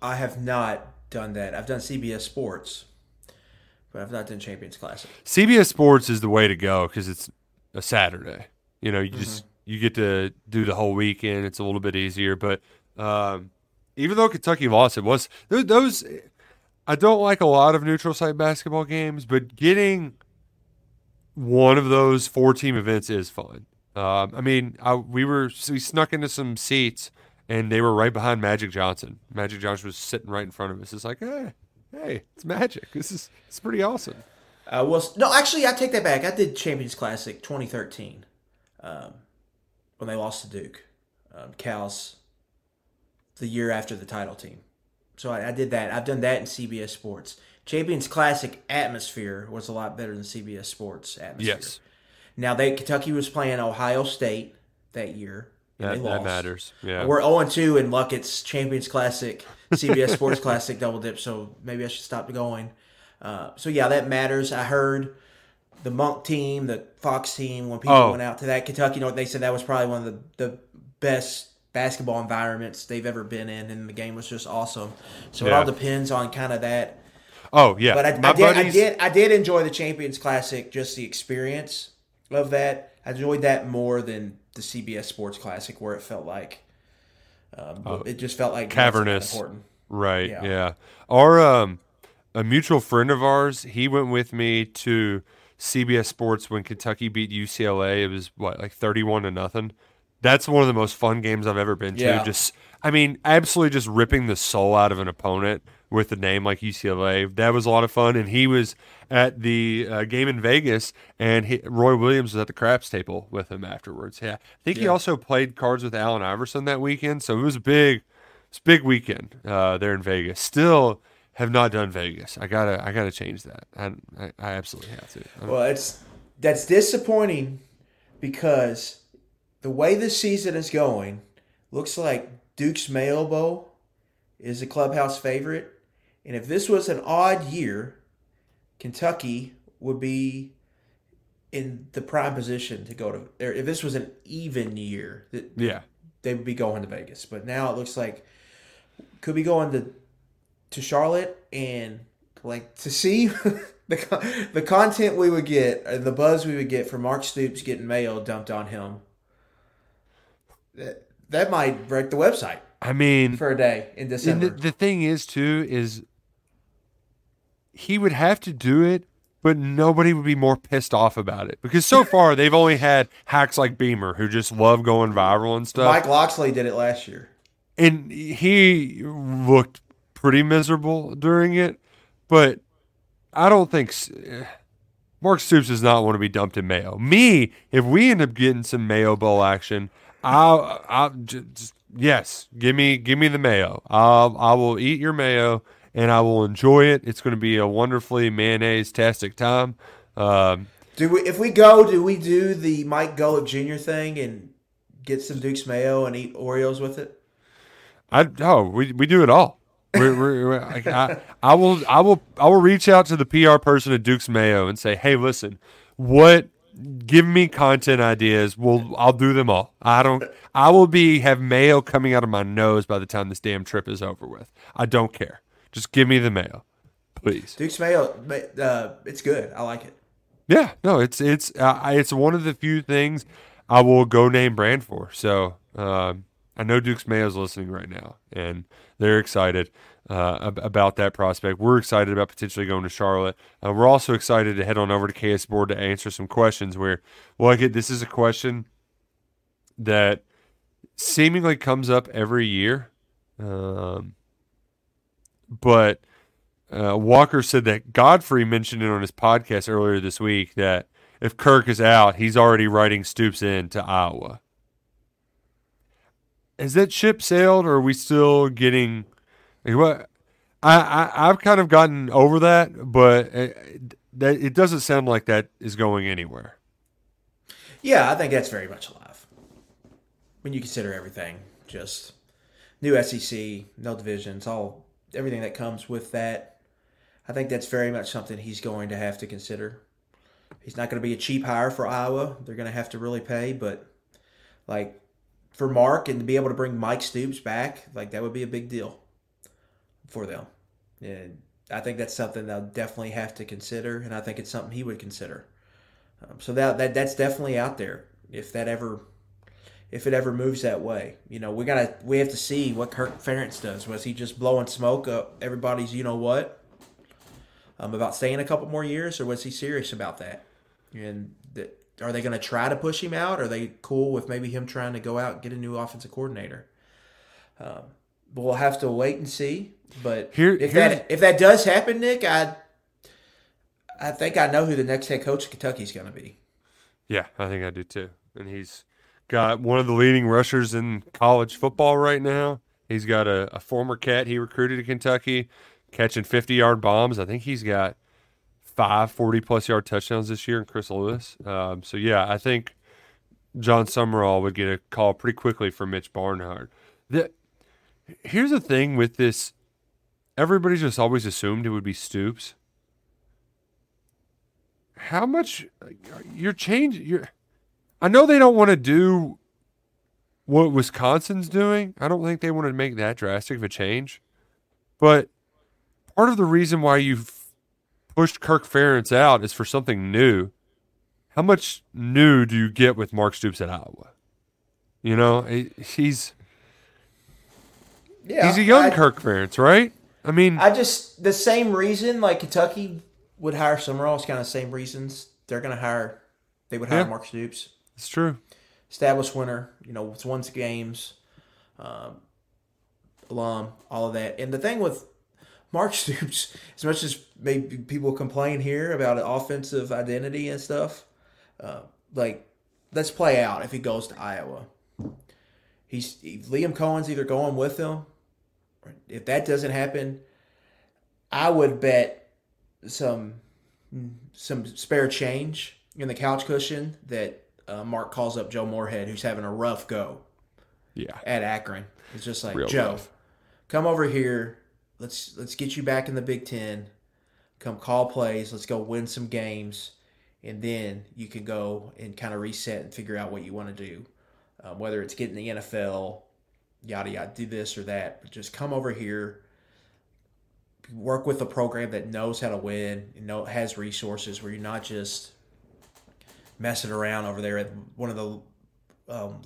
I have not done that. I've done CBS Sports, but I've not done Champions Classic.
CBS Sports is the way to go because it's a Saturday. You know, you just you get to do the whole weekend. It's a little bit easier, but um, even though Kentucky lost, it was those. I don't like a lot of neutral site basketball games, but getting one of those four team events is fun. Um, I mean, I, we were we snuck into some seats and they were right behind Magic Johnson. Magic Johnson was sitting right in front of us. It's like, hey, hey, it's Magic. This is it's pretty awesome.
Uh, well, no, actually, I take that back. I did Champions Classic 2013 um, when they lost to Duke. Um, Cal's the year after the title team. So I, I did that. I've done that in CBS Sports. Champions Classic atmosphere was a lot better than CBS Sports atmosphere.
Yes.
Now they Kentucky was playing Ohio State that year.
That, that matters. Yeah.
We're 0 2 in Luckett's Champions Classic, CBS Sports Classic double dip, so maybe I should stop going. Uh, so, yeah, that matters. I heard the Monk team, the Fox team, when people
Oh.
went out to that Kentucky, you know, they said that was probably one of the, the best basketball environments they've ever been in, and the game was just awesome. So, it all depends on kind of that.
Oh yeah.
But I, I, did, I did I did enjoy the Champions Classic, just the experience of that. I enjoyed that more than the CBS Sports Classic, where it felt like um, it just felt like
cavernous.
Important.
Right.
Yeah.
Yeah. Our um, a mutual friend of ours, he went with me to CBS Sports when Kentucky beat UCLA. It was what like thirty-one to nothing. That's one of the most fun games I've ever been to.
Yeah.
Just, I mean, absolutely just ripping the soul out of an opponent with a name like UCLA. That was a lot of fun. And he was at the uh, game in Vegas, and he, Roy Williams was at the craps table with him afterwards. Yeah, I think he also played cards with Allen Iverson that weekend. So it was a big, it's a big weekend uh, there in Vegas. Still have not done Vegas. I gotta, I gotta change that. I, I, I absolutely have to. I
Well, it's that's disappointing because the way this season is going, looks like Duke's Mayo Bowl is a clubhouse favorite, and if this was an odd year, Kentucky would be in the prime position to go to. Or if this was an even year, that
yeah,
they would be going to Vegas. But now it looks like could be going to to Charlotte and like to see the the content we would get, the buzz we would get from Mark Stoops getting mayo dumped on him. That that might break the website.
I mean,
for a day in
and
December.
the, the thing is too is he would have to do it, but nobody would be more pissed off about it because so far they've only had hacks like Beamer who just love going viral and stuff.
Mike Locksley did it last year.
and he looked pretty miserable during it. But I don't think eh, Mark Stoops does not want to be dumped in Mayo. Me, if we end up getting some Mayo Bowl action, I'll, I'll just, yes, give me give me the Mayo. I'll, I will eat your Mayo and I will enjoy it. It's going to be a wonderfully mayonnaise tastic time. Um,
Do we? If we go, do we do the Mike Golic Jr. thing and get some Duke's mayo and eat Oreos with it?
I oh we we do it all. We're, we're, we're- I, I, I will I will I will reach out to the PR person at Duke's Mayo and say, hey, listen, what? Give me content ideas. We'll I'll do them all. I don't. I will be have mayo coming out of my nose by the time this damn trip is over with. I don't care. Just give me the mayo, please.
Duke's mayo, uh, it's good. I like it.
Yeah, no, it's it's uh, it's one of the few things I will go name brand for. So um, I know Duke's Mayo is listening right now, and they're excited uh, about that prospect. We're excited about potentially going to Charlotte. Uh, we're also excited to head on over to KS Board to answer some questions. Where, well, I get this is a question that seemingly comes up every year, um, but uh, Walker said that Godfrey mentioned it on his podcast earlier this week that if Kirk is out, he's already writing Stoops in to Iowa. Has that ship sailed, or are we still getting? Like, what? I, I I've kind of gotten over that, but it, that it doesn't sound like that is going anywhere.
Yeah, I think that's very much alive. When you consider everything, just new SEC, no divisions, all everything that comes with that, I think that's very much something he's going to have to consider. He's not going to be a cheap hire for Iowa. They're going to have to really pay, but like for Mark and to be able to bring Mike Stoops back, like that would be a big deal for them. And I think that's something they'll definitely have to consider, and I think it's something he would consider. Um, so that, that that's definitely out there. If that ever, if it ever moves that way, you know, we gotta we have to see what Kirk Ferentz does. Was he just blowing smoke up everybody's you know what um, about staying a couple more years, or was he serious about that? And that, are they going to try to push him out? Are they cool with maybe him trying to go out and get a new offensive coordinator? Um, but we'll have to wait and see. But
Here-
if that if that does happen, Nick, I I think I know who the next head coach of Kentucky is going to be.
Yeah, I think I do too. And he's got one of the leading rushers in college football right now. He's got a, a former cat he recruited to Kentucky catching 50 yard bombs. I think he's got five 40 plus yard touchdowns this year in Chris Lewis. Um, so, yeah, I think Jon Sumrall would get a call pretty quickly from Mitch Barnhart. The, here's the thing with this everybody just always assumed it would be Stoops. How much you're changing? You're, I know they don't want to do what Wisconsin's doing. I don't think they want to make that drastic of a change. But part of the reason why you've pushed Kirk Ferentz out is for something new. How much new do you get with Mark Stoops at Iowa? You know, he's
Yeah,
he's a young
I,
Kirk Ferentz, right? I mean,
I just the same reason like Kentucky would hire Sumrall is kind of the same reasons they're going to hire. They would hire
Yeah.
Mark Stoops.
It's true.
established winner, you know, it's won games, um, alum, all of that. And the thing with Mark Stoops, as much as maybe people complain here about offensive identity and stuff, uh, like let's play out if he goes to Iowa. He's Liam Coen's either going with him. Or if that doesn't happen, I would bet some some spare change in the couch cushion that uh, Mark calls up Joe Moorhead, who's having a rough go
Yeah,
at Akron. It's just like
Real
Joe,
rough.
come over here. Let's let's get you back in the Big Ten. Come call plays. Let's go win some games, and then you can go and kind of reset and figure out what you want to do. Um, whether it's getting the NFL, yada yada, do this or that. But just come over here. Work with a program that knows how to win and know has resources. Where you're not just messing around over there at one of the um,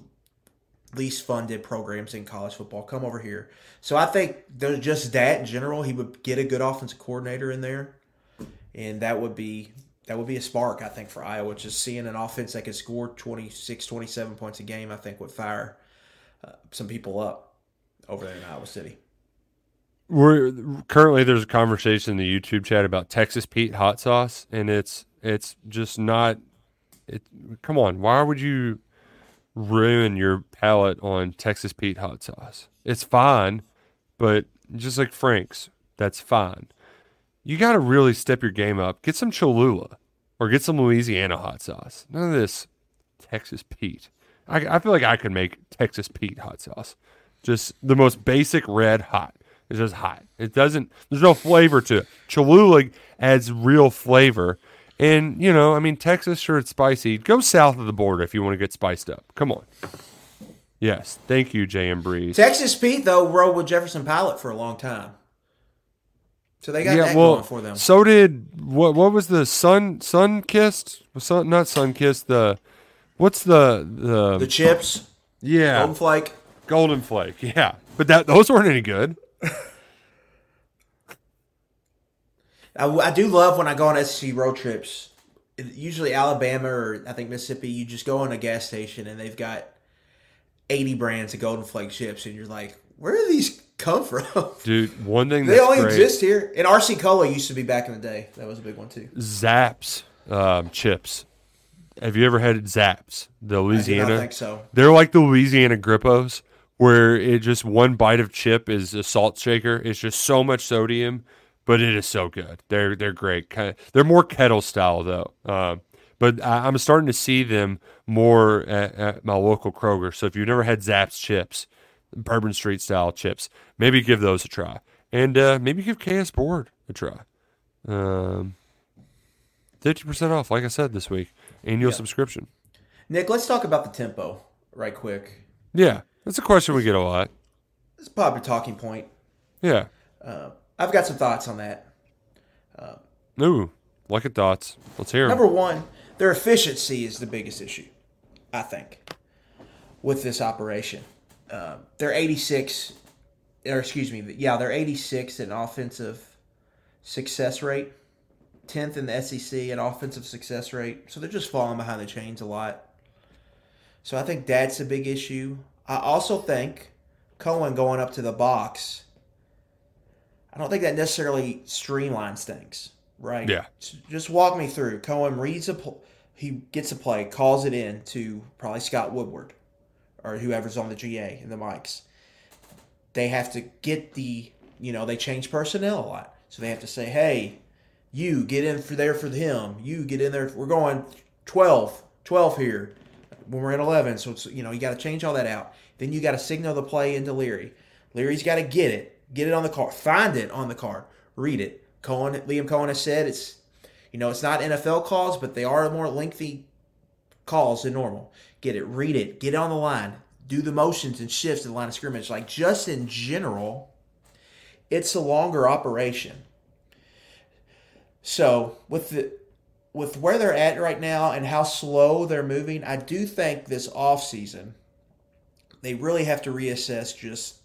least funded programs in college football. Come over here. So I think there's just that in general. He would get a good offensive coordinator in there, and that would be that would be a spark, I think, for Iowa. Just seeing an offense that could score 26, 27 points a game, I think would fire uh, some people up over there in Iowa City.
We're currently there's a conversation in the YouTube chat about Texas Pete hot sauce, and it's it's just not. It come on, why would you ruin your palate on Texas Pete hot sauce? It's fine, but just like Frank's, that's fine. You got to really step your game up. Get some Cholula or get some Louisiana hot sauce. None of this Texas Pete. I, I feel like I could make Texas Pete hot sauce. Just the most basic red hot. It's just hot. It doesn't. There's no flavor to it. Cholula adds real flavor, and you know, I mean, Texas sure it's spicy. Go south of the border if you want to get spiced up. Come on. Yes, thank you, J.M. Breeze.
Texas Pete though rode with Jefferson Pilot for a long time, so they got that going for them.
So did what? What was the sun? Sun kissed? Sun, not sun kissed. The what's the the
the chips?
Yeah,
Golden Flake.
Golden Flake. Yeah, but that those weren't any good.
I, I do love when I go on SEC road trips. Usually Alabama or I think Mississippi, you just go on a gas station and they've got 80 brands of Golden Flake chips, and you're like, where do these come from?
Dude, one thing
they only
great,
exist here. And RC Cola used to be back in the day. That was a big one too.
Zapp's um, chips. Have you ever had Zapp's? The Louisiana.
I think so.
They're like the Louisiana Grippos, where it just one bite of chip is a salt shaker. It's just so much sodium, but it is so good. They're they're great. They're more kettle style though. Uh, but I, I'm starting to see them more at, at, my local Kroger. So if you've never had Zapp's chips, Bourbon Street style chips, maybe give those a try, and uh, maybe give KS Board a try. Um, fifty percent off, like I said this week, annual yeah. subscription.
Nick, let's talk about the tempo right quick.
Yeah, that's a question we get a lot.
It's probably a popular talking point.
Yeah.
Uh, I've got some thoughts on that.
Uh, Ooh, like it thoughts. Let's hear them.
Number one, their efficiency is the biggest issue, I think, with this operation. Uh, they're 86, or excuse me, yeah, they're 86 in offensive success rate, 10th in the SEC in offensive success rate. So they're just falling behind the chains a lot. So I think that's a big issue. I also think Coen going up to the box, I don't think that necessarily streamlines things, right?
Yeah.
Just walk me through. Coen reads a he gets a play, calls it in to probably Scott Woodward or whoever's on the GA and the mics. They have to get the, you know, they change personnel a lot. So they have to say, hey, you get in for there for him. You get in there. We're going 12, 12 here when we're at 11. So, it's, you know, you got to change all that out. Then you got to signal the play into Leary. Leary's got to get it, get it on the card, find it on the card, read it. Coen, Liam Coen has said it's you know, it's not NFL calls, but they are more lengthy calls than normal. Get it, read it, get it on the line, do the motions and shifts in the line of scrimmage. Like just in general, it's a longer operation. So with the with where they're at right now and how slow they're moving, I do think this off season they really have to reassess just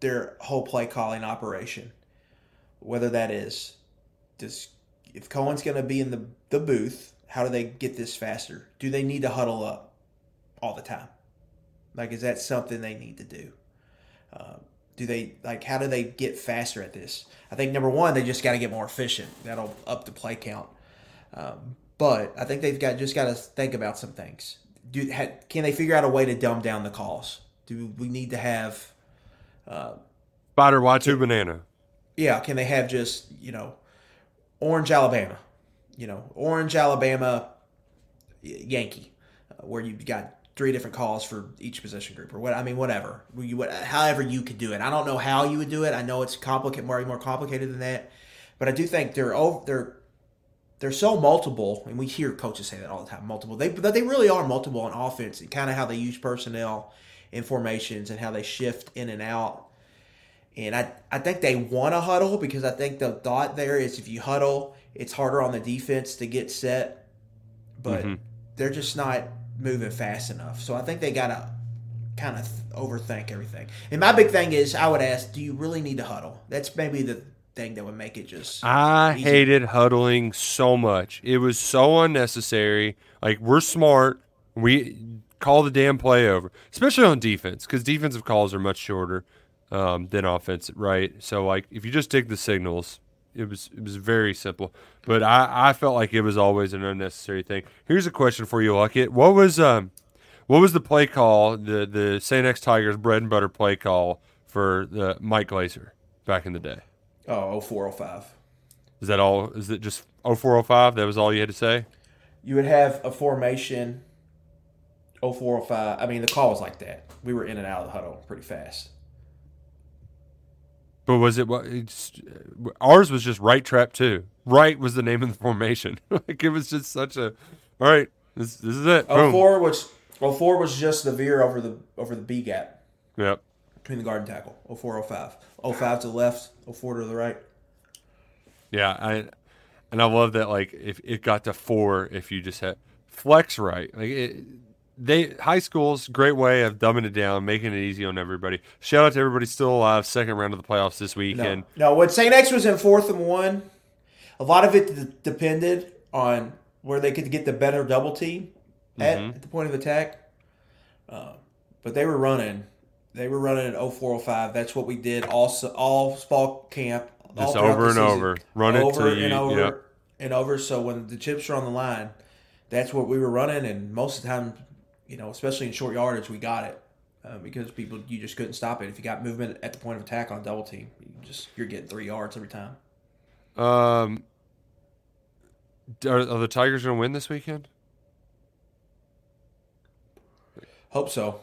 their whole play calling operation. Whether that is does if Coen's going to be in the, the booth, how do they get this faster? Do they need to huddle up all the time? Like, is that something they need to do? Uh, do they like how do they get faster at this? I think number one, they just got to get more efficient. That'll up the play count. Um, but I think they've got just got to think about some things. Do ha, can they figure out a way to dumb down the calls? Do we need to have
uh, Spider Watu banana?
Yeah, can they have just you know Orange, Alabama. You know, Orange, Alabama, Yankee, uh, where you've got three different calls for each position group or what I mean whatever. You what, however you could do it. I don't know how you would do it. I know it's complicated more more complicated than that. But I do think they're over they're they're so multiple and we hear coaches say that all the time multiple. They they really are multiple on offense and kind of how they use personnel in formations and how they shift in and out and I, I think they want to huddle because I think the thought there is if you huddle, it's harder on the defense to get set. But mm-hmm. they're just not moving fast enough. So I think they got to kind of overthink everything. And my big thing is, I would ask, do you really need to huddle? That's maybe the thing that would make it just.
I
easy.
hated huddling so much. It was so unnecessary. Like we're smart. We call the damn play over, especially on defense, because defensive calls are much shorter um, than offense, right? So like if you just take the signals, it was it was very simple. But I, I felt like it was always an unnecessary thing. Here's a question for you, Luckett. What was um what was the play call, the the St. X Tigers bread and butter play call for the Mike Glazer back in the day?
Oh, 0405.
Is that all? Is it just 0405? That was all you had to say?
You would have a formation 0405. I mean, the call was like that. We were in and out of the huddle pretty fast.
But was it what? Ours was just right trap too. Right was the name of the formation. like it was just such a. All right, this, this is it. Boom.
04 was 04 was just the veer over the over the B gap
Yep.
between the guard and tackle. 04 05. 05 to the left, 04 to the right.
Yeah, I and I love that. Like if it got to four, if you just had flex right, like it, they high school's great way of dumbing it down, making it easy on everybody. Shout out to everybody still alive. Second round of the playoffs this weekend.
no. When St. X was in fourth and one, a lot of it d- depended on where they could get the better double team at, at the point of attack. Uh, but they were running. They were running at 0405. That's what we did all all fall camp. all
Just over and
season.
over. Run it
over
till
and
you-
over
yep.
and over. So when the chips are on the line, that's what we were running. And most of the time, you know, especially in short yardage, we got it. Uh, because people, you just couldn't stop it. If you got movement at the point of attack on a double team, you just you're getting three yards every time.
Um, are, are the Tigers going to win this weekend?
Hope so.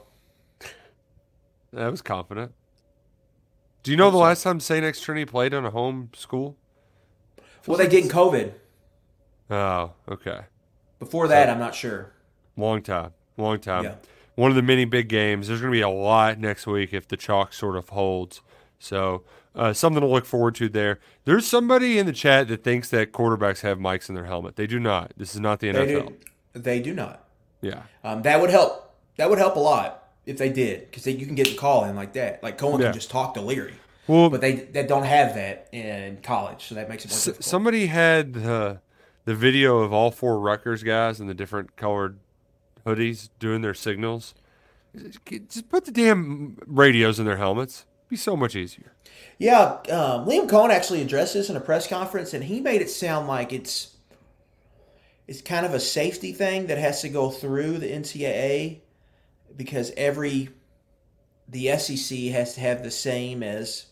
That was confident. Do you know
Hope
the
so.
last time St. X Trinity played on a home school?
Well, they did in COVID.
Oh, okay.
Before that, I'm not sure.
Long time. Long time.
Yeah.
One of the many big games. There's going to be a lot next week if the chalk sort of holds. So, uh, something to look forward to there. There's somebody in the chat that thinks that quarterbacks have mics in their helmet. They do not. This is not the
They
NFL.
do. They do not.
Yeah.
Um, that would help. That would help a lot if they did, because you can get the call in like that. Like Coen
Yeah.
can just talk to Leary,
Well,
but they they don't have that in college, so that makes it more
S-
difficult.
somebody had the the video of all four Rutgers guys in the different colored hoodies doing their signals. Just put the damn radios in their helmets. Be so much easier.
Yeah, um, Liam Coen actually addressed this in a press conference, and he made it sound like it's it's kind of a safety thing that has to go through the NCAA because every the SEC has to have the same as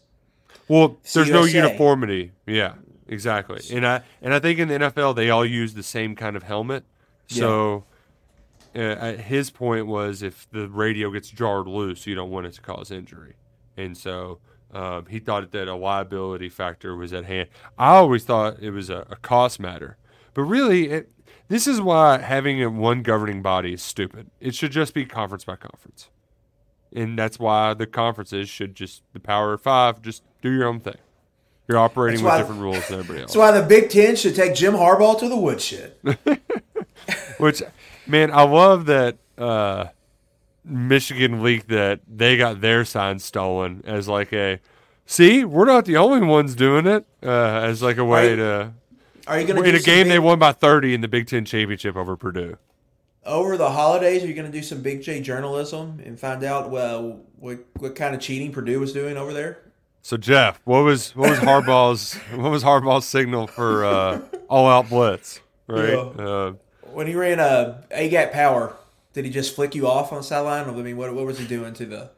Well, there's no uniformity. Yeah, exactly. And I and I think in the NFL they all use the same kind of helmet. So uh, his point was if the radio gets jarred loose, you don't want it to cause injury. And so um, he thought that a liability factor was at hand. I always thought it was a, a cost matter, but really, it, this is why having a one governing body is stupid. It should just be conference by conference, and that's why the conferences should just the Power of Five just do your own thing. You're operating
That's
with different rules than everybody else.
That's why the Big Ten should take Jim Harbaugh to the woodshed.
Which, man, I love that uh, Michigan leaked that they got their sign stolen as like a, see, we're not the only ones doing it, uh, as like a way
Right.
to,
Are you going to
in a game
big,
they won by 30 in the Big Ten championship over Purdue.
over the holidays? Are you going to do some Big J journalism and find out well what what kind of cheating Purdue was doing over there?
So Jeff, what was what was Harbaugh's what was Harbaugh's signal for uh, all out blitz? Right.
Yeah.
Uh,
When he ran a A gap power, did he just flick you off on the sideline? I mean, what what was he doing to the?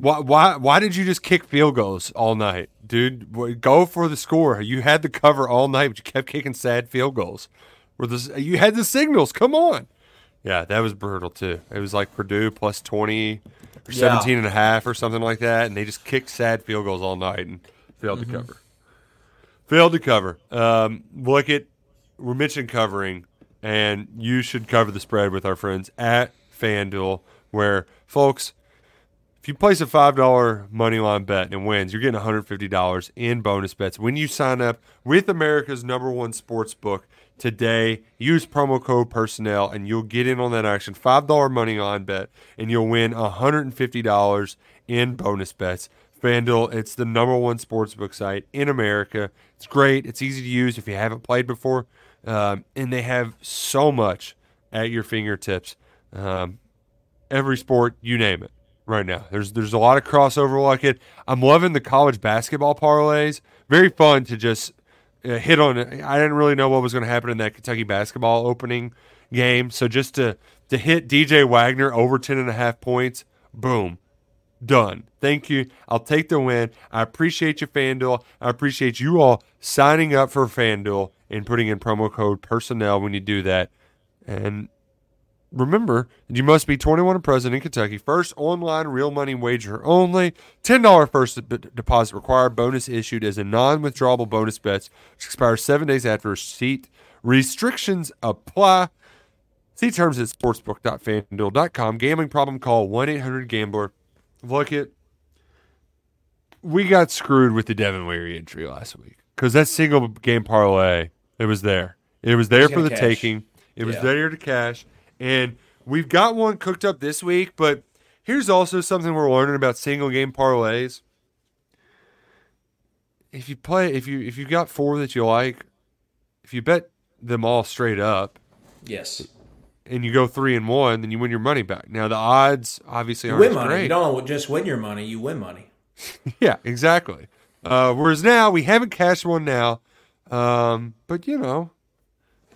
Why, why, why did you just kick field goals all night, dude? Go for the score. You had the cover all night, but you kept kicking sad field goals. Where this, you had the signals. Come on. Yeah, that was brutal too. It was like Purdue plus 20 or
Yeah.
17 and a half or something like that. And they just kicked sad field goals all night and failed to cover. Failed to cover. Um, look at, we're mentioning covering, and you should cover the spread with our friends at FanDuel, where, folks, if you place a five dollar money line bet and wins, you're getting 150 dollars in bonus bets when you sign up with America's number one sports book. today. Use promo code personnel and you'll get in on that action. $5 money on bet and you'll win $150 in bonus bets. FanDuel, it's the number one sportsbook site in America. It's great. It's easy to use if you haven't played before. Um, and they have so much at your fingertips. Um, every sport, you name it, right now. There's there's a lot of crossover like it. I'm loving the college basketball parlays. Very fun to just uh, hit on it. I didn't really know what was going to happen in that Kentucky basketball opening game, so just to to hit DJ Wagner over 10 and a half points, boom, done. Thank you. I'll take the win. I appreciate you, FanDuel. I appreciate you all signing up for FanDuel and putting in promo code personnel when you do that. And remember, you must be 21 and present in Kentucky. First online real money wager only. $10 first deposit required. Bonus issued as a non withdrawable bonus bets, which expires seven days after receipt. Restrictions apply. See terms at sportsbook.fanduel.com. Gambling problem call 1 800 Gambler. Luckett. We got screwed with the Devin Leary entry last week because that single game parlay, it was there. It was there for the
cash.
taking. It was there to cash. And we've got one cooked up this week, but here's also something we're learning about single game parlays. If you play if you if you got four that you like, if you bet them all straight up
Yes.
And you go three and one, then you win your money back. Now the odds obviously
You
aren't
win money.
great.
You don't just win your money, you win money.
Yeah, exactly. Uh, whereas now we haven't cashed one now, um, but you know,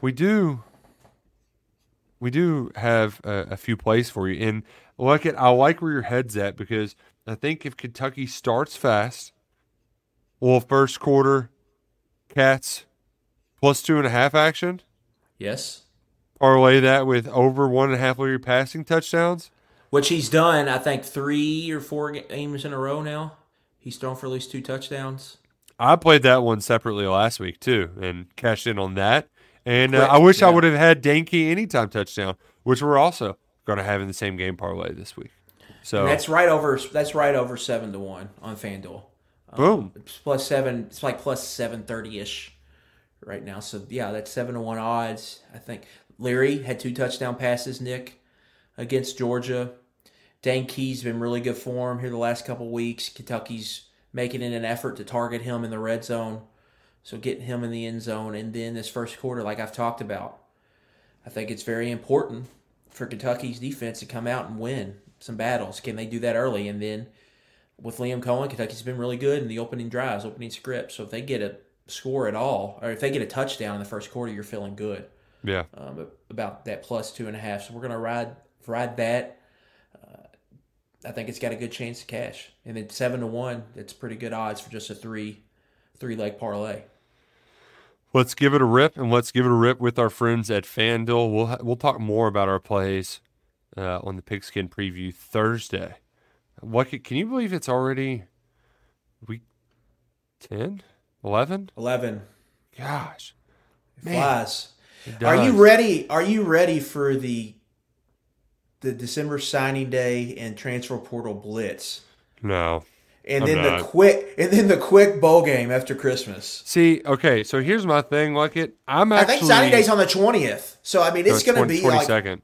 we do. We do have a, a few plays for you, and Luckett. I like where your head's at because I think if Kentucky starts fast, well, first quarter, Cats plus two and a half action.
Yes.
Parlay that with over one and a half Leary passing touchdowns.
Which he's done, I think, three or four games in a row now. He's thrown for at least two touchdowns.
I played that one separately last week too, and cashed in on that. And uh, I wish I would have had Dane Key anytime touchdown, which we're also going to have in the same game parlay this week. So
And that's right over. That's right over seven to one on FanDuel.
boom,
It's plus seven. It's like plus seven thirty ish right now. So yeah, that's seven to one odds. I think Leary had two touchdown passes. Nick against Georgia. Dane Key's been really good form here the last couple weeks. Kentucky's making it an effort to target him in the red zone, so getting him in the end zone. And then this first quarter, like I've talked about, I think it's very important for Kentucky's defense to come out and win some battles. Can they do that early? And then with Liam Coen, Kentucky's been really good in the opening drives, opening script. So if they get a score at all, or if they get a touchdown in the first quarter, you're feeling good
yeah,
um, about that plus two and a half. So we're gonna ride ride that. Uh, I think it's got a good chance to cash, and then seven to one. That's pretty good odds for just a three three leg parlay.
let's give it a rip, and let's give it a rip with our friends at FanDuel. We'll ha- we'll talk more about our plays uh, on the Pigskin Preview Thursday. What ca- can you believe it's already week 10, 11?
Eleven
Gosh, Man,
flies. Are you ready? Are you ready for the the December signing day and transfer portal blitz?
No.
And
I'm
then the quick and then the quick bowl game after Christmas.
See, okay, so here's my thing. Luckett, I'm
I
actually.
think signing day's on the twentieth. So I mean it's
no,
gonna
20
be like
22nd.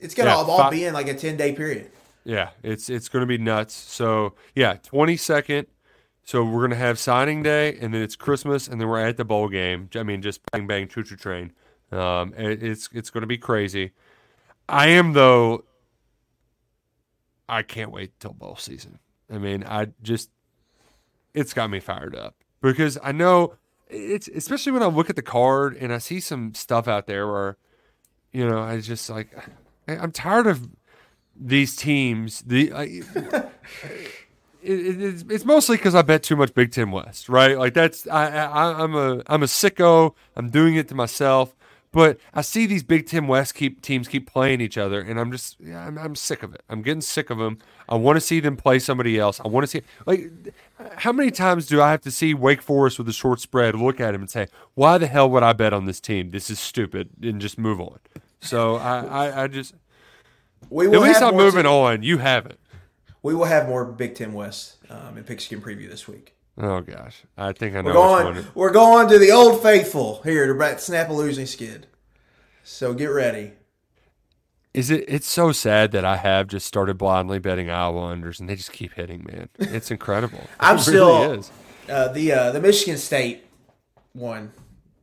it's gonna
Yeah,
all, be in like a ten day period.
Yeah, it's it's going to be nuts. So yeah, twenty second. So we're going to have signing day, and then it's Christmas, and then we're at the bowl game. I mean, just bang bang choo choo train. Um, it, it's it's going to be crazy. I am though. I can't wait till bowl season. I mean, I just it's got me fired up because I know it's especially when I look at the card and I see some stuff out there where you know I just like I'm tired of these teams. The I, it, it's, it's mostly because I bet too much Big Ten West, right? Like that's I, I I'm a I'm a sicko. I'm doing it to myself. But I see these Big Ten West keep teams keep playing each other, and I'm just yeah, I'm, I'm sick of it. I'm getting sick of them. I want to see them play somebody else. I want to see like how many times do I have to see Wake Forest with a short spread, look at him and say, "Why the hell would I bet on this team? This is stupid," and just move on. So I I, I just
We
at least I'm moving on. You haven't.
We will have more Big Ten West um, and Pigskin preview this week.
Oh gosh, I think I know.
We're going. We're going to the Old Faithful here to snap a losing skid. So get ready.
Is it? It's so sad that I have just started blindly betting Iowa unders, and they just keep hitting. Man, it's incredible.
I'm
it
still
really is.
Uh, the uh, the Michigan State one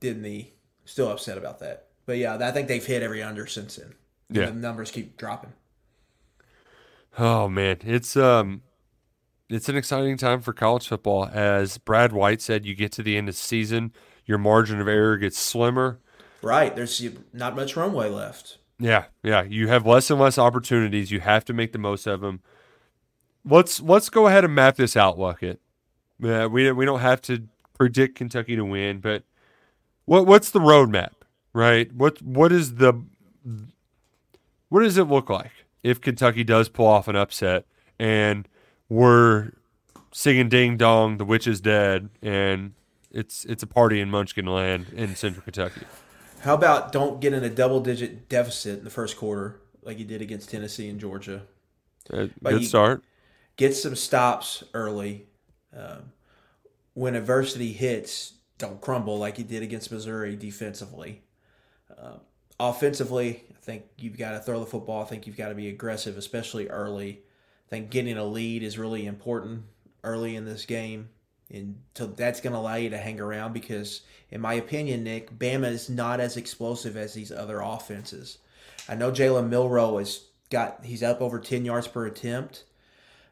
didn't the still upset about that. But yeah, I think they've hit every under since then.
Yeah.
the numbers keep dropping.
Oh man, it's um, it's an exciting time for college football. As Brad White said, you get to the end of the season, your margin of error gets slimmer.
Right, there's not much runway left.
Yeah, yeah, you have less and less opportunities. You have to make the most of them. Let's let's go ahead and map this out, Luckett. Yeah, we we don't have to predict Kentucky to win, but what what's the roadmap, right? What what is the what does it look like if Kentucky does pull off an upset and we're singing "Ding Dong, the witch is dead" and it's it's a party in Munchkin Land in Central Kentucky?
How about don't get in a double digit deficit in the first quarter like you did against Tennessee and Georgia?
Uh, good start.
Get some stops early. Um, when adversity hits, don't crumble like you did against Missouri defensively. Uh, offensively, I think you've got to throw the football. I think you've got to be aggressive, especially early. I think getting a lead is really important early in this game. And so that's going to allow you to hang around because, in my opinion, Nick, Bama is not as explosive as these other offenses. I know Jalen Milroe has got he's up over ten yards per attempt,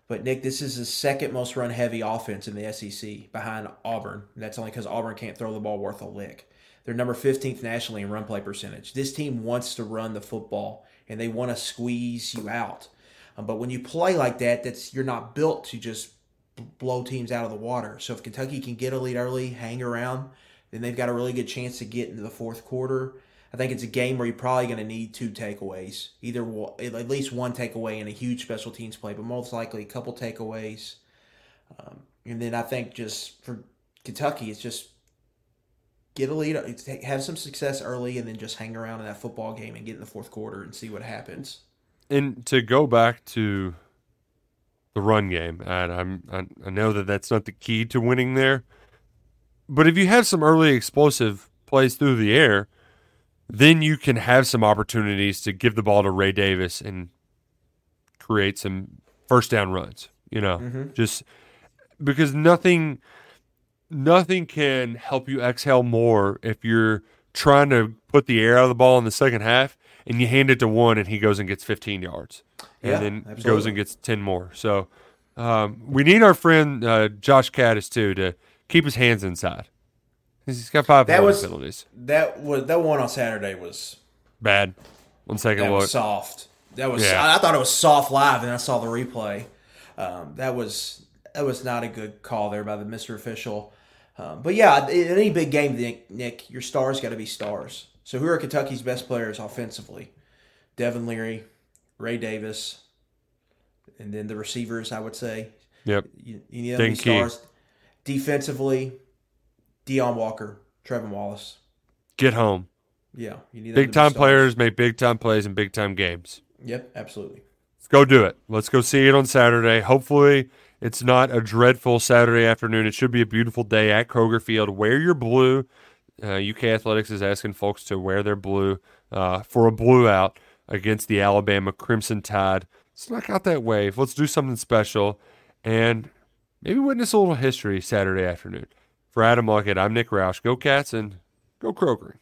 but Nick, this is the second most run heavy offense in the SEC behind Auburn. And that's only because Auburn can't throw the ball worth a lick. They're number 15th nationally in run play percentage. This team wants to run the football and they want to squeeze you out. Um, but when you play like that, that's you're not built to just blow teams out of the water. So if Kentucky can get a lead early, hang around, then they've got a really good chance to get into the fourth quarter. I think it's a game where you're probably going to need two takeaways, either at least one takeaway and a huge special teams play, but most likely a couple takeaways. Um, and then I think just for Kentucky, it's just get a lead, have some success early, and then just hang around in that football game and get in the fourth quarter and see what happens.
And to go back to the run game, and I'm I, know that that's not the key to winning there, but if you have some early explosive plays through the air, then you can have some opportunities to give the ball to Ray Davis and create some first down runs. You know, mm-hmm. just because nothing nothing can help you exhale more if you're trying to put the air out of the ball in the second half and you hand it to one and he goes and gets 15 yards and then absolutely. goes and gets 10 more. So um, we need our friend uh, Josh Kattus too to keep his hands inside. He's got five
that was,
penalties.
That was that one on Saturday was
bad. One second
that
look.
Was soft. That was. Yeah. I, I, thought it was soft live, and I saw the replay. Um, that was that was not a good call there by the Mister Official. Um, but yeah, in any big game, Nick, Nick your stars got to be stars. So who are Kentucky's best players offensively? Devin Leary, Ray Davis, and then the receivers. I would say.
Yep.
You, you need them stars. Defensively, Deone Walker, Trevin Wallace.
Get home.
Yeah, you
need big time players make big time plays in big time games.
Yep, absolutely.
Let's go do it. Let's go see it on Saturday. Hopefully, it's not a dreadful Saturday afternoon. It should be a beautiful day at Kroger Field. Wear your blue. Uh, UK Athletics is asking folks to wear their blue uh, for a blue out against the Alabama Crimson Tide. Snuck out that wave. Let's do something special and maybe witness a little history Saturday afternoon. For Adam Luckett, I'm Nick Roush. Go Cats and go Kroger.